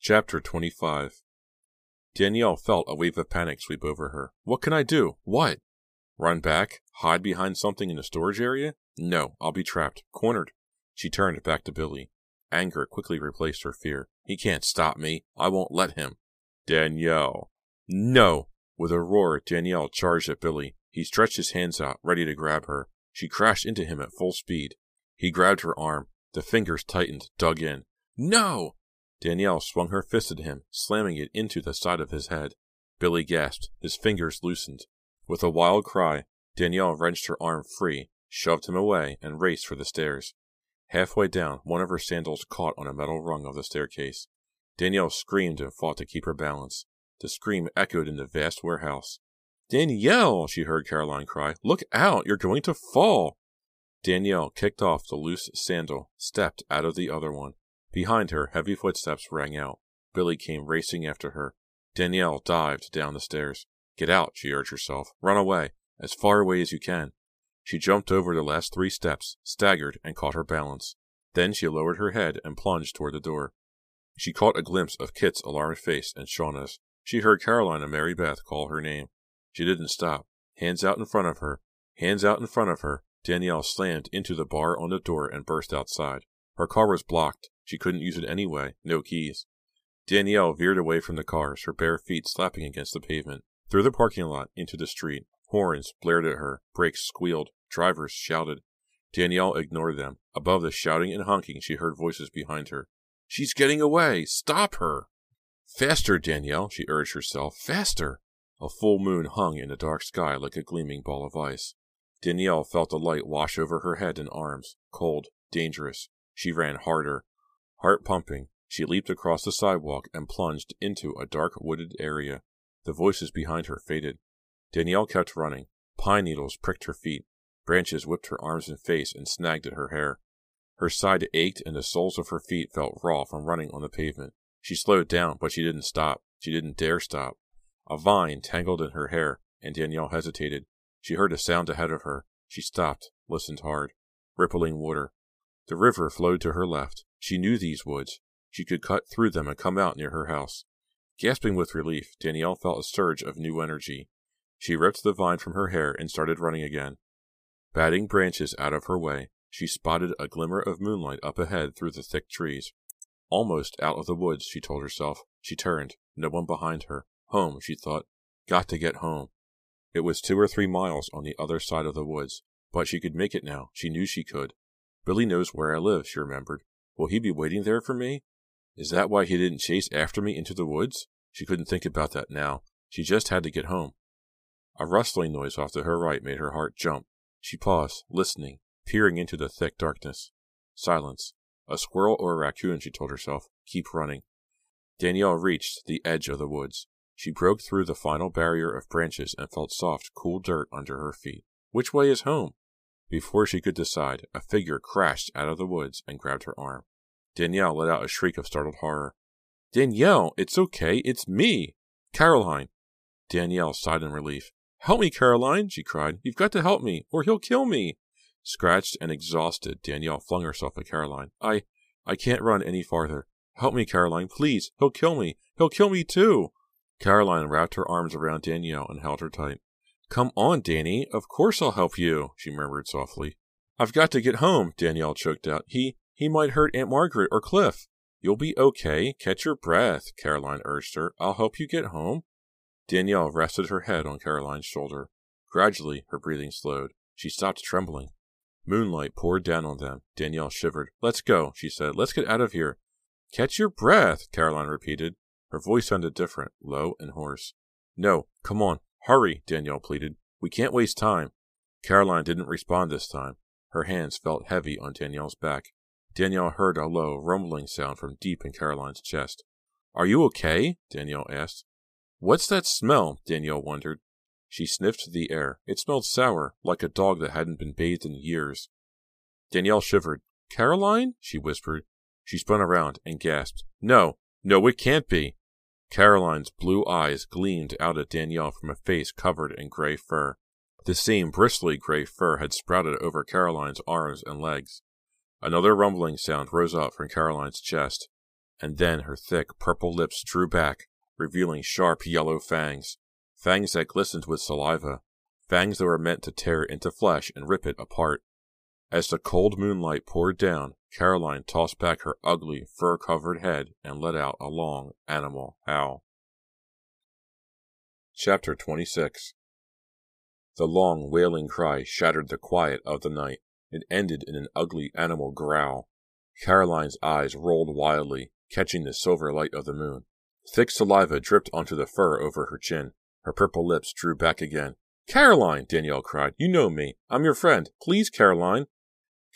Chapter 25 Danielle felt a wave of panic sweep over her. What can I do? What? Run back? Hide behind something in the storage area? No, I'll be trapped. Cornered. She turned back to Billy. Anger quickly replaced her fear. He can't stop me. I won't let him. Danielle. No! With a roar, Danielle charged at Billy. He stretched his hands out, ready to grab her. She crashed into him at full speed. He grabbed her arm. The fingers tightened, dug in. No! Danielle swung her fist at him, slamming it into the side of his head. Billy gasped. His fingers loosened. With a wild cry, Danielle wrenched her arm free, shoved him away, and raced for the stairs. Halfway down, one of her sandals caught on a metal rung of the staircase. Danielle screamed and fought to keep her balance. The scream echoed in the vast warehouse. Danielle, she heard Caroline cry, look out, you're going to fall. Danielle kicked off the loose sandal, stepped out of the other one. Behind her, heavy footsteps rang out. Billy came racing after her. Danielle dived down the stairs. Get out, she urged herself. Run away, as far away as you can. She jumped over the last three steps, staggered, and caught her balance. Then she lowered her head and plunged toward the door. She caught a glimpse of Kit's alarmed face and Shauna's. She heard Caroline and Mary Beth call her name. She didn't stop. Hands out in front of her. Hands out in front of her. Danielle slammed into the bar on the door and burst outside. Her car was blocked. She couldn't use it anyway. No keys. Danielle veered away from the cars, her bare feet slapping against the pavement. Through the parking lot, into the street. Horns blared at her. Brakes squealed. Drivers shouted. Danielle ignored them. Above the shouting and honking, she heard voices behind her. She's getting away! Stop her! Faster, Danielle, she urged herself. Faster! A full moon hung in the dark sky like a gleaming ball of ice. Danielle felt the light wash over her head and arms. Cold, dangerous. She ran harder. Heart pumping, she leaped across the sidewalk and plunged into a dark wooded area. The voices behind her faded. Danielle kept running. Pine needles pricked her feet. Branches whipped her arms and face and snagged at her hair. Her side ached and the soles of her feet felt raw from running on the pavement. She slowed down, but she didn't stop. She didn't dare stop. A vine tangled in her hair, and Danielle hesitated. She heard a sound ahead of her. She stopped, listened hard. Rippling water. The river flowed to her left. She knew these woods. She could cut through them and come out near her house. Gasping with relief, Danielle felt a surge of new energy. She ripped the vine from her hair and started running again. Batting branches out of her way, she spotted a glimmer of moonlight up ahead through the thick trees. Almost out of the woods, she told herself. She turned, no one behind her. Home, she thought. Got to get home. It was two or three miles on the other side of the woods, but she could make it now. She knew she could. Billy knows where I live, she remembered. Will he be waiting there for me? Is that why he didn't chase after me into the woods? She couldn't think about that now. She just had to get home. A rustling noise off to her right made her heart jump. She paused, listening, peering into the thick darkness. Silence. A squirrel or a raccoon, she told herself. Keep running. Danielle reached the edge of the woods. She broke through the final barrier of branches and felt soft, cool dirt under her feet. Which way is home? Before she could decide, a figure crashed out of the woods and grabbed her arm. Danielle let out a shriek of startled horror. Danielle, it's okay, it's me! Caroline! Danielle sighed in relief. Help me, Caroline, she cried. You've got to help me, or he'll kill me. Scratched and exhausted, Danielle flung herself at Caroline. I, I can't run any farther. Help me, Caroline, please. He'll kill me. He'll kill me too. Caroline wrapped her arms around Danielle and held her tight. Come on, Danny. Of course I'll help you, she murmured softly. I've got to get home, Danielle choked out. He, he might hurt Aunt Margaret or Cliff. You'll be okay. Catch your breath, Caroline urged her. I'll help you get home. Danielle rested her head on Caroline's shoulder. Gradually, her breathing slowed. She stopped trembling. Moonlight poured down on them. Danielle shivered. Let's go, she said. Let's get out of here. Catch your breath, Caroline repeated. Her voice sounded different, low and hoarse. No, come on, hurry, Danielle pleaded. We can't waste time. Caroline didn't respond this time. Her hands felt heavy on Danielle's back. Danielle heard a low, rumbling sound from deep in Caroline's chest. Are you okay? Danielle asked. What's that smell? Danielle wondered. She sniffed the air. It smelled sour, like a dog that hadn't been bathed in years. Danielle shivered. Caroline? she whispered. She spun around and gasped. No, no, it can't be. Caroline's blue eyes gleamed out at Danielle from a face covered in gray fur. The same bristly gray fur had sprouted over Caroline's arms and legs. Another rumbling sound rose up from Caroline's chest. and then her thick purple lips drew back, revealing sharp yellow fangs, fangs that glistened with saliva, fangs that were meant to tear into flesh and rip it apart. As the cold moonlight poured down, Caroline tossed back her ugly, fur covered head and let out a long animal howl. Chapter 26 The long, wailing cry shattered the quiet of the night. It ended in an ugly animal growl. Caroline's eyes rolled wildly, catching the silver light of the moon. Thick saliva dripped onto the fur over her chin. Her purple lips drew back again. Caroline! Danielle cried. You know me. I'm your friend. Please, Caroline.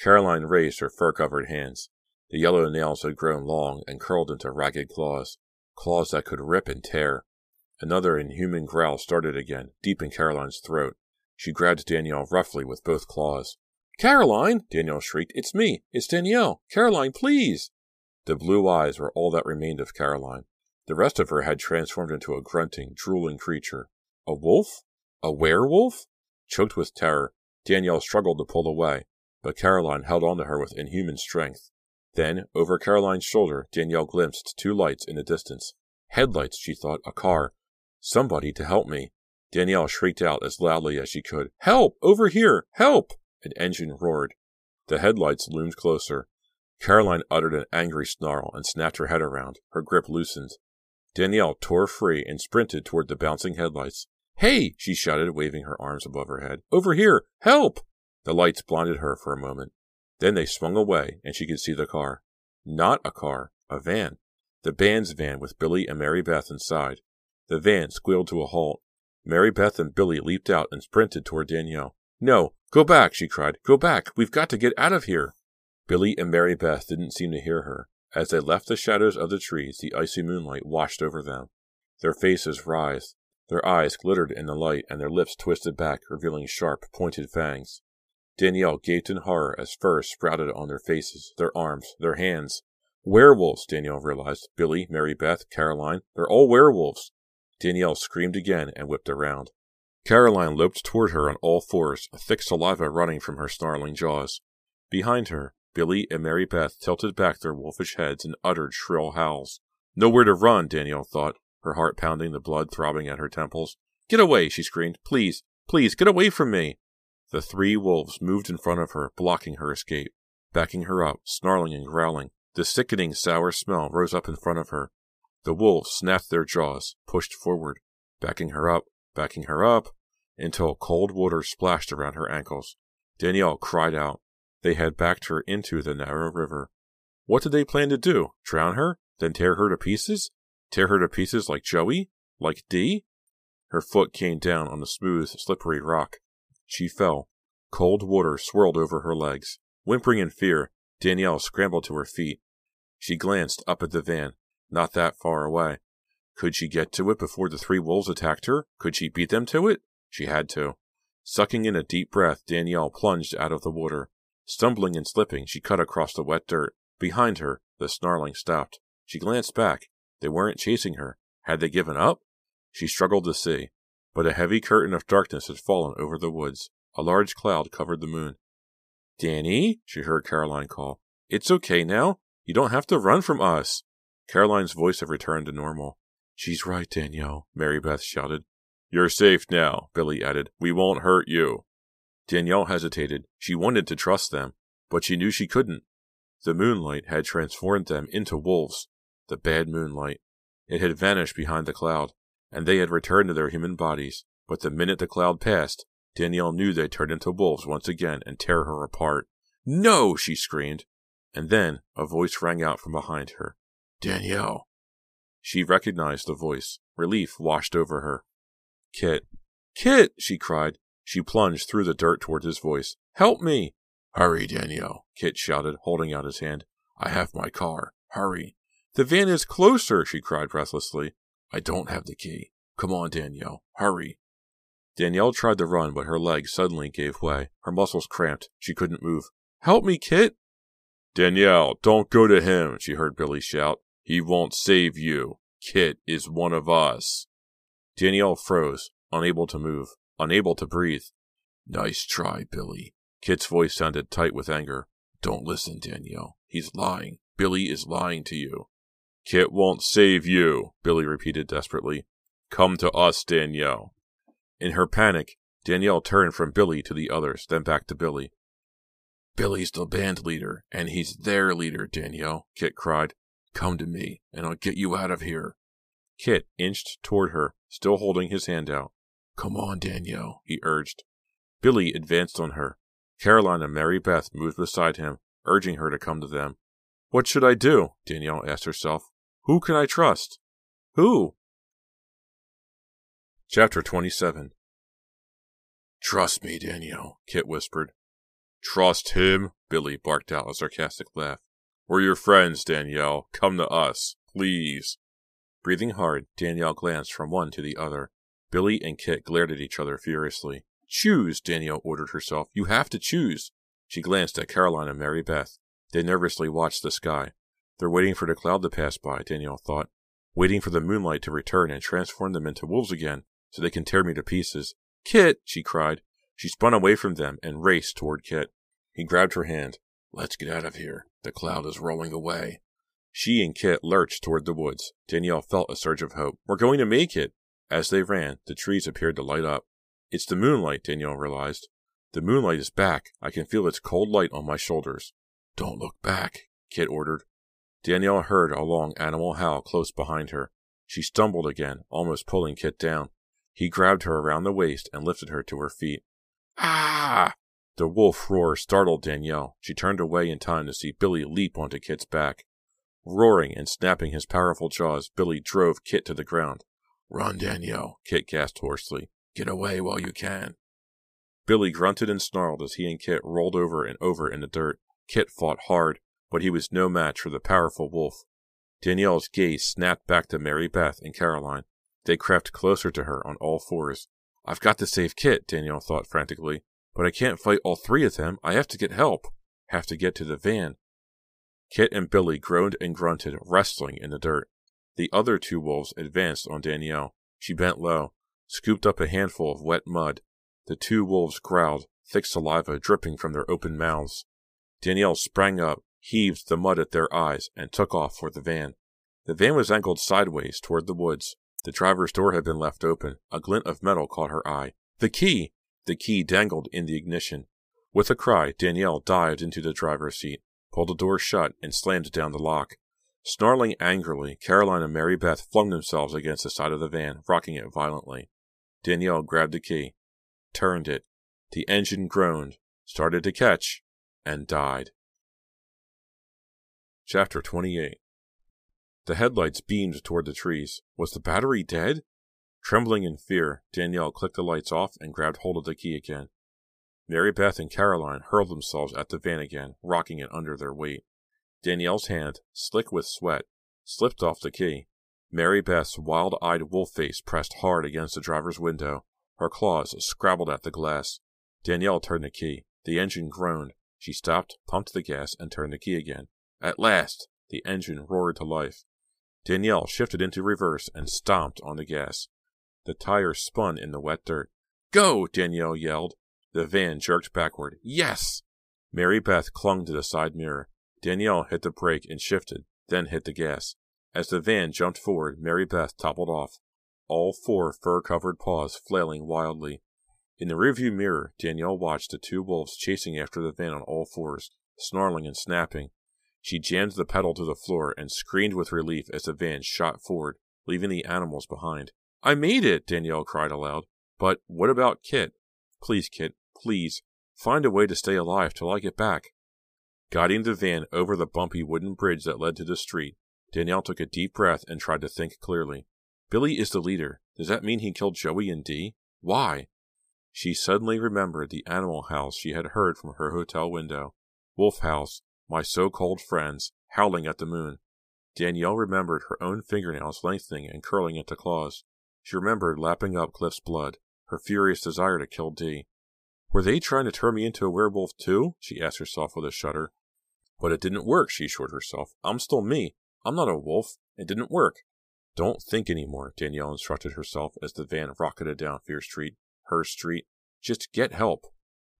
Caroline raised her fur covered hands. The yellow nails had grown long and curled into ragged claws, claws that could rip and tear. Another inhuman growl started again, deep in Caroline's throat. She grabbed Danielle roughly with both claws. Caroline! Danielle shrieked. It's me! It's Danielle! Caroline, please! The blue eyes were all that remained of Caroline. The rest of her had transformed into a grunting, drooling creature. A wolf? A werewolf? Choked with terror, Danielle struggled to pull away, but Caroline held on to her with inhuman strength. Then, over Caroline's shoulder, Danielle glimpsed two lights in the distance. Headlights, she thought, a car. Somebody to help me. Danielle shrieked out as loudly as she could. Help! Over here! Help! An engine roared. The headlights loomed closer. Caroline uttered an angry snarl and snapped her head around. Her grip loosened. Danielle tore free and sprinted toward the bouncing headlights. Hey! she shouted, waving her arms above her head. Over here! Help! The lights blinded her for a moment. Then they swung away, and she could see the car. Not a car, a van. The band's van with Billy and Mary Beth inside. The van squealed to a halt. Mary Beth and Billy leaped out and sprinted toward Danielle. No, go back, she cried. Go back. We've got to get out of here. Billy and Mary Beth didn't seem to hear her. As they left the shadows of the trees, the icy moonlight washed over them. Their faces writhed. Their eyes glittered in the light, and their lips twisted back, revealing sharp, pointed fangs. Danielle gaped in horror as fur sprouted on their faces, their arms, their hands. Werewolves, Danielle realized. Billy, Mary Beth, Caroline, they're all werewolves. Danielle screamed again and whipped around. Caroline loped toward her on all fours, a thick saliva running from her snarling jaws. Behind her, Billy and Mary Beth tilted back their wolfish heads and uttered shrill howls. Nowhere to run, Danielle thought, her heart pounding, the blood throbbing at her temples. Get away, she screamed. Please, please, get away from me. The three wolves moved in front of her, blocking her escape, backing her up, snarling and growling. The sickening sour smell rose up in front of her. The wolves snapped their jaws, pushed forward, backing her up, backing her up, until cold water splashed around her ankles. Danielle cried out. They had backed her into the narrow river. What did they plan to do? Drown her? Then tear her to pieces? Tear her to pieces like Joey? Like Dee? Her foot came down on the smooth, slippery rock. She fell. Cold water swirled over her legs. Whimpering in fear, Danielle scrambled to her feet. She glanced up at the van, not that far away. Could she get to it before the three wolves attacked her? Could she beat them to it? She had to. Sucking in a deep breath, Danielle plunged out of the water. Stumbling and slipping, she cut across the wet dirt. Behind her, the snarling stopped. She glanced back. They weren't chasing her. Had they given up? She struggled to see but a heavy curtain of darkness had fallen over the woods. A large cloud covered the moon. Danny, she heard Caroline call. It's okay now. You don't have to run from us. Caroline's voice had returned to normal. She's right, Danielle, Mary Beth shouted. You're safe now, Billy added. We won't hurt you. Danielle hesitated. She wanted to trust them, but she knew she couldn't. The moonlight had transformed them into wolves. The bad moonlight. It had vanished behind the cloud and they had returned to their human bodies. But the minute the cloud passed, Danielle knew they'd turn into wolves once again and tear her apart. No! she screamed. And then a voice rang out from behind her. Danielle! She recognized the voice. Relief washed over her. Kit! Kit! she cried. She plunged through the dirt toward his voice. Help me! Hurry, Danielle, Kit shouted, holding out his hand. I have my car. Hurry. The van is closer, she cried breathlessly. I don't have the key. Come on, Danielle. Hurry. Danielle tried to run, but her legs suddenly gave way. Her muscles cramped. She couldn't move. Help me, Kit! Danielle, don't go to him, she heard Billy shout. He won't save you. Kit is one of us. Danielle froze, unable to move, unable to breathe. Nice try, Billy. Kit's voice sounded tight with anger. Don't listen, Danielle. He's lying. Billy is lying to you. Kit won't save you, Billy repeated desperately. Come to us, Danielle. In her panic, Danielle turned from Billy to the others, then back to Billy. Billy's the band leader, and he's their leader, Danielle, Kit cried. Come to me, and I'll get you out of here. Kit inched toward her, still holding his hand out. Come on, Danielle, he urged. Billy advanced on her. Caroline and Mary Beth moved beside him, urging her to come to them. What should I do? Danielle asked herself. Who can I trust? Who? Chapter 27 Trust me, Danielle, Kit whispered. Trust him? Billy barked out a sarcastic laugh. We're your friends, Danielle. Come to us, please. Breathing hard, Danielle glanced from one to the other. Billy and Kit glared at each other furiously. Choose, Danielle ordered herself. You have to choose. She glanced at Caroline and Mary Beth. They nervously watched the sky. They're waiting for the cloud to pass by, Danielle thought. Waiting for the moonlight to return and transform them into wolves again, so they can tear me to pieces. Kit! she cried. She spun away from them and raced toward Kit. He grabbed her hand. Let's get out of here. The cloud is rolling away. She and Kit lurched toward the woods. Danielle felt a surge of hope. We're going to make it! As they ran, the trees appeared to light up. It's the moonlight, Danielle realized. The moonlight is back. I can feel its cold light on my shoulders. Don't look back, Kit ordered. Danielle heard a long animal howl close behind her. She stumbled again, almost pulling Kit down. He grabbed her around the waist and lifted her to her feet. Ah! The wolf roar startled Danielle. She turned away in time to see Billy leap onto Kit's back. Roaring and snapping his powerful jaws, Billy drove Kit to the ground. Run, Danielle, Kit gasped hoarsely. Get away while you can. Billy grunted and snarled as he and Kit rolled over and over in the dirt. Kit fought hard, but he was no match for the powerful wolf. Danielle's gaze snapped back to Mary Beth and Caroline. They crept closer to her on all fours. I've got to save Kit, Danielle thought frantically. But I can't fight all three of them. I have to get help. Have to get to the van. Kit and Billy groaned and grunted, wrestling in the dirt. The other two wolves advanced on Danielle. She bent low, scooped up a handful of wet mud. The two wolves growled, thick saliva dripping from their open mouths. Danielle sprang up, heaved the mud at their eyes, and took off for the van. The van was angled sideways toward the woods. The driver's door had been left open. A glint of metal caught her eye. The key! The key dangled in the ignition. With a cry, Danielle dived into the driver's seat, pulled the door shut, and slammed down the lock. Snarling angrily, Caroline and Mary Beth flung themselves against the side of the van, rocking it violently. Danielle grabbed the key, turned it. The engine groaned, started to catch, and died. Chapter 28 The headlights beamed toward the trees. Was the battery dead? Trembling in fear, Danielle clicked the lights off and grabbed hold of the key again. Mary Beth and Caroline hurled themselves at the van again, rocking it under their weight. Danielle's hand, slick with sweat, slipped off the key. Mary Beth's wild eyed wolf face pressed hard against the driver's window. Her claws scrabbled at the glass. Danielle turned the key. The engine groaned. She stopped, pumped the gas, and turned the key again. At last! The engine roared to life. Danielle shifted into reverse and stomped on the gas. The tires spun in the wet dirt. Go! Danielle yelled. The van jerked backward. Yes! Mary Beth clung to the side mirror. Danielle hit the brake and shifted, then hit the gas. As the van jumped forward, Mary Beth toppled off, all four fur covered paws flailing wildly. In the rearview mirror, Danielle watched the two wolves chasing after the van on all fours, snarling and snapping. She jammed the pedal to the floor and screamed with relief as the van shot forward, leaving the animals behind. I made it, Danielle cried aloud. But what about Kit? Please, Kit, please, find a way to stay alive till I get back. Guiding the van over the bumpy wooden bridge that led to the street, Danielle took a deep breath and tried to think clearly. Billy is the leader. Does that mean he killed Joey and Dee? Why? She suddenly remembered the animal howls she had heard from her hotel window. Wolf howls, my so-called friends, howling at the moon. Danielle remembered her own fingernails lengthening and curling into claws. She remembered lapping up Cliff's blood, her furious desire to kill Dee. Were they trying to turn me into a werewolf too? she asked herself with a shudder. But it didn't work, she assured herself. I'm still me. I'm not a wolf. It didn't work. Don't think any more, Danielle instructed herself as the van rocketed down Fear Street, her street. Just get help.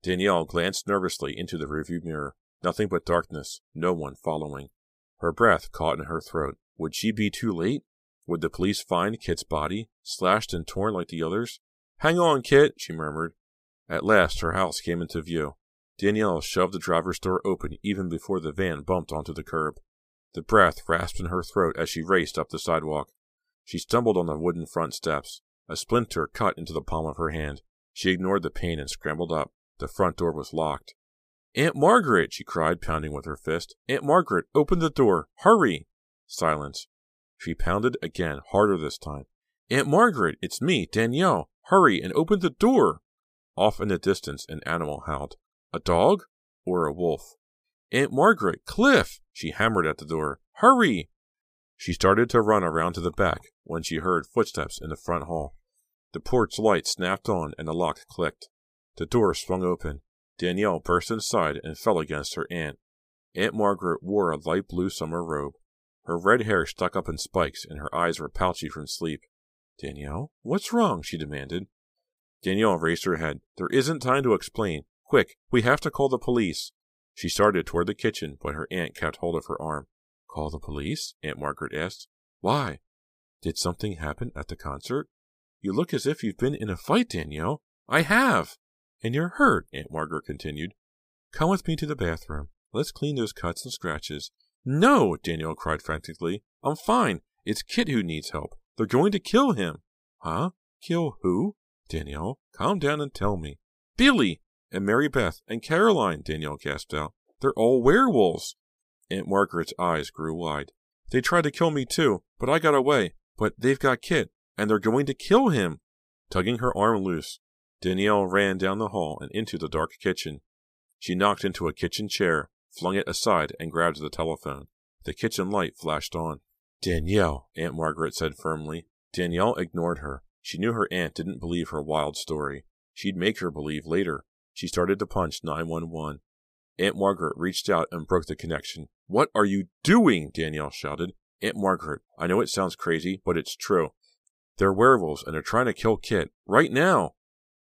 Danielle glanced nervously into the rearview mirror. Nothing but darkness, no one following. Her breath caught in her throat. Would she be too late? Would the police find Kit's body, slashed and torn like the others? Hang on, Kit, she murmured. At last her house came into view. Danielle shoved the driver's door open even before the van bumped onto the curb. The breath rasped in her throat as she raced up the sidewalk. She stumbled on the wooden front steps. A splinter cut into the palm of her hand. She ignored the pain and scrambled up. The front door was locked. Aunt Margaret, she cried, pounding with her fist. Aunt Margaret, open the door. Hurry! Silence. She pounded again, harder this time. Aunt Margaret, it's me, Danielle. Hurry and open the door. Off in the distance, an animal howled. A dog? Or a wolf? Aunt Margaret, Cliff! She hammered at the door. Hurry! She started to run around to the back when she heard footsteps in the front hall. The porch light snapped on and the lock clicked. The door swung open. Danielle burst inside and fell against her aunt. Aunt Margaret wore a light blue summer robe. Her red hair stuck up in spikes and her eyes were pouchy from sleep. Danielle, what's wrong? she demanded. Danielle raised her head. There isn't time to explain. Quick, we have to call the police. She started toward the kitchen, but her aunt kept hold of her arm. Call the police? Aunt Margaret asked. Why? Did something happen at the concert? You look as if you've been in a fight, Danielle. I have. And you're hurt, Aunt Margaret continued. Come with me to the bathroom. Let's clean those cuts and scratches. No, Danielle cried frantically. I'm fine. It's Kit who needs help. They're going to kill him. Huh? Kill who? Danielle, calm down and tell me. Billy and Mary Beth and Caroline, Danielle gasped out. They're all werewolves. Aunt Margaret's eyes grew wide. They tried to kill me too, but I got away. But they've got Kit, and they're going to kill him. Tugging her arm loose, Danielle ran down the hall and into the dark kitchen. She knocked into a kitchen chair, flung it aside, and grabbed the telephone. The kitchen light flashed on. Danielle, Aunt Margaret said firmly. Danielle ignored her. She knew her aunt didn't believe her wild story. She'd make her believe later. She started to punch 911. Aunt Margaret reached out and broke the connection. What are you doing? Danielle shouted. Aunt Margaret, I know it sounds crazy, but it's true. They're werewolves and they're trying to kill Kit. Right now.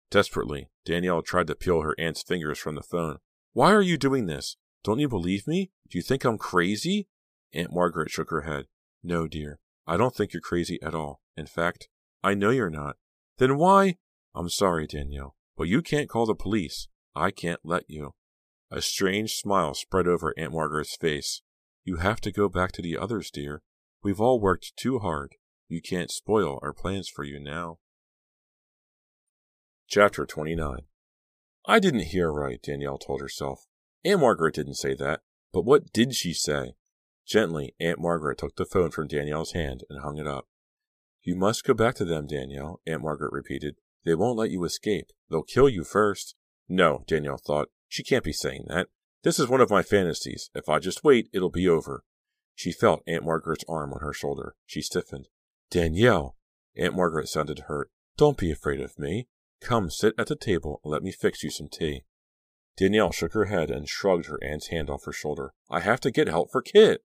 Desperately, Danielle tried to peel her aunt's fingers from the phone. Why are you doing this? Don't you believe me? Do you think I'm crazy? Aunt Margaret shook her head. No, dear. I don't think you're crazy at all. In fact, I know you're not. Then why? I'm sorry, Danielle, but you can't call the police. I can't let you. A strange smile spread over Aunt Margaret's face. You have to go back to the others, dear. We've all worked too hard. You can't spoil our plans for you now. Chapter 29 I didn't hear right, Danielle told herself. Aunt Margaret didn't say that. But what did she say? Gently, Aunt Margaret took the phone from Danielle's hand and hung it up. You must go back to them, Danielle, Aunt Margaret repeated. They won't let you escape. They'll kill you first. No, Danielle thought. She can't be saying that. This is one of my fantasies. If I just wait, it'll be over. She felt Aunt Margaret's arm on her shoulder. She stiffened. Danielle! Aunt Margaret sounded hurt. Don't be afraid of me. Come sit at the table let me fix you some tea. Danielle shook her head and shrugged her aunt's hand off her shoulder. I have to get help for Kit.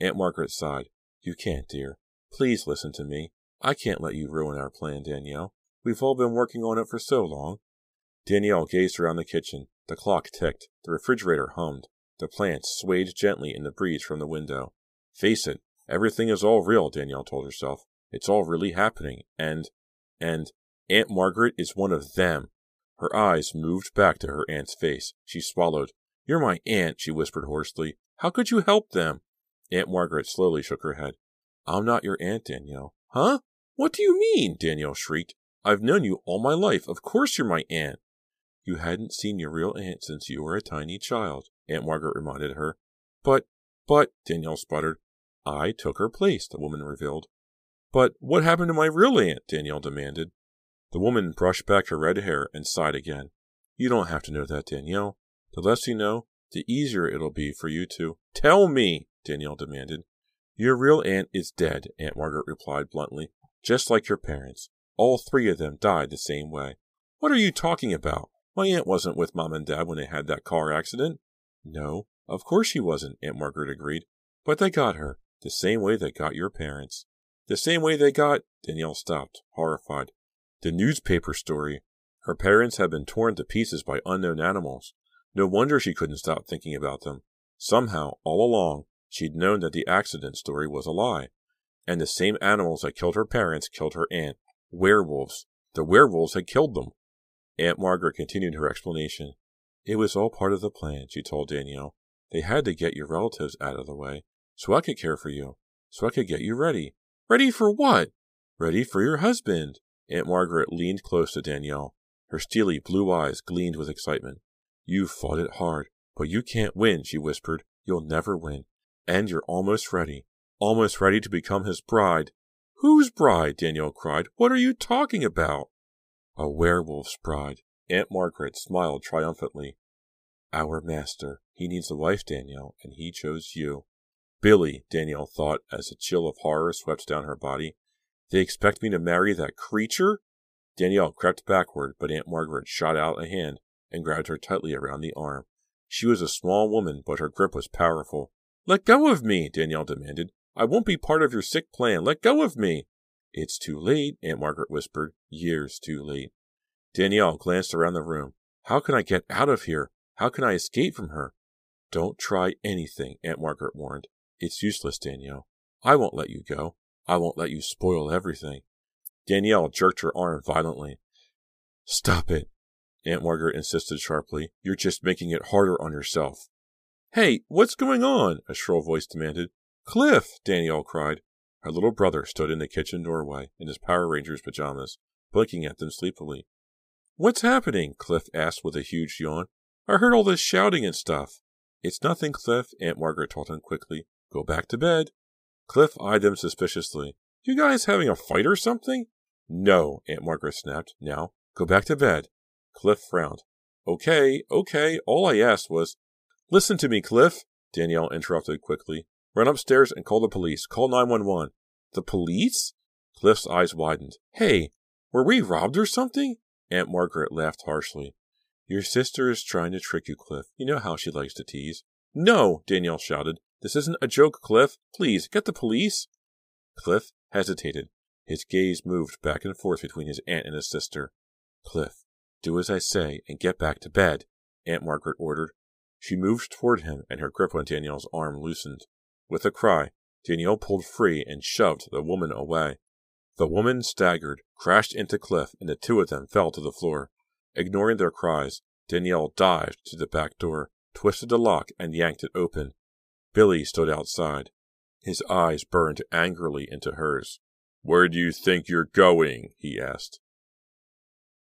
Aunt Margaret sighed. You can't, dear. Please listen to me. I can't let you ruin our plan, Danielle. We've all been working on it for so long. Danielle gazed around the kitchen. The clock ticked. The refrigerator hummed. The plants swayed gently in the breeze from the window. Face it, everything is all real, Danielle told herself. It's all really happening. And, and, Aunt Margaret is one of them. Her eyes moved back to her aunt's face. She swallowed. You're my aunt, she whispered hoarsely. How could you help them? Aunt Margaret slowly shook her head. I'm not your aunt, Danielle. Huh? What do you mean? Danielle shrieked. I've known you all my life. Of course you're my aunt. You hadn't seen your real aunt since you were a tiny child, Aunt Margaret reminded her. But, but, Danielle sputtered. I took her place, the woman revealed. But what happened to my real aunt? Danielle demanded. The woman brushed back her red hair and sighed again. You don't have to know that, Danielle. The less you know, the easier it'll be for you to. Tell me, Danielle demanded. Your real aunt is dead, Aunt Margaret replied bluntly, just like your parents. All three of them died the same way. What are you talking about? My aunt wasn't with Mom and Dad when they had that car accident. No, of course she wasn't, Aunt Margaret agreed. But they got her, the same way they got your parents. The same way they got. Danielle stopped, horrified. The newspaper story. Her parents had been torn to pieces by unknown animals. No wonder she couldn't stop thinking about them. Somehow, all along, She'd known that the accident story was a lie. And the same animals that killed her parents killed her aunt. Werewolves. The werewolves had killed them. Aunt Margaret continued her explanation. It was all part of the plan, she told Danielle. They had to get your relatives out of the way, so I could care for you, so I could get you ready. Ready for what? Ready for your husband. Aunt Margaret leaned close to Danielle. Her steely blue eyes gleamed with excitement. You've fought it hard, but you can't win, she whispered. You'll never win. And you're almost ready. Almost ready to become his bride. Whose bride? Danielle cried. What are you talking about? A werewolf's bride. Aunt Margaret smiled triumphantly. Our master. He needs a wife, Danielle, and he chose you. Billy, Danielle thought as a chill of horror swept down her body. They expect me to marry that creature? Danielle crept backward, but Aunt Margaret shot out a hand and grabbed her tightly around the arm. She was a small woman, but her grip was powerful. Let go of me, Danielle demanded. I won't be part of your sick plan. Let go of me. It's too late, Aunt Margaret whispered. Years too late. Danielle glanced around the room. How can I get out of here? How can I escape from her? Don't try anything, Aunt Margaret warned. It's useless, Danielle. I won't let you go. I won't let you spoil everything. Danielle jerked her arm violently. Stop it, Aunt Margaret insisted sharply. You're just making it harder on yourself. Hey, what's going on? a shrill voice demanded. Cliff, Danielle cried. Her little brother stood in the kitchen doorway in his Power Rangers pajamas, blinking at them sleepily. What's happening? Cliff asked with a huge yawn. I heard all this shouting and stuff. It's nothing, Cliff, Aunt Margaret told him quickly. Go back to bed. Cliff eyed them suspiciously. You guys having a fight or something? No, Aunt Margaret snapped. Now, go back to bed. Cliff frowned. Okay, okay, all I asked was. Listen to me, Cliff, Danielle interrupted quickly. Run upstairs and call the police. Call 911. The police? Cliff's eyes widened. Hey, were we robbed or something? Aunt Margaret laughed harshly. Your sister is trying to trick you, Cliff. You know how she likes to tease. No, Danielle shouted. This isn't a joke, Cliff. Please, get the police. Cliff hesitated. His gaze moved back and forth between his aunt and his sister. Cliff, do as I say and get back to bed, Aunt Margaret ordered. She moved toward him, and her grip on Danielle's arm loosened. With a cry, Danielle pulled free and shoved the woman away. The woman staggered, crashed into Cliff, and the two of them fell to the floor. Ignoring their cries, Danielle dived to the back door, twisted the lock, and yanked it open. Billy stood outside. His eyes burned angrily into hers. Where do you think you're going? he asked.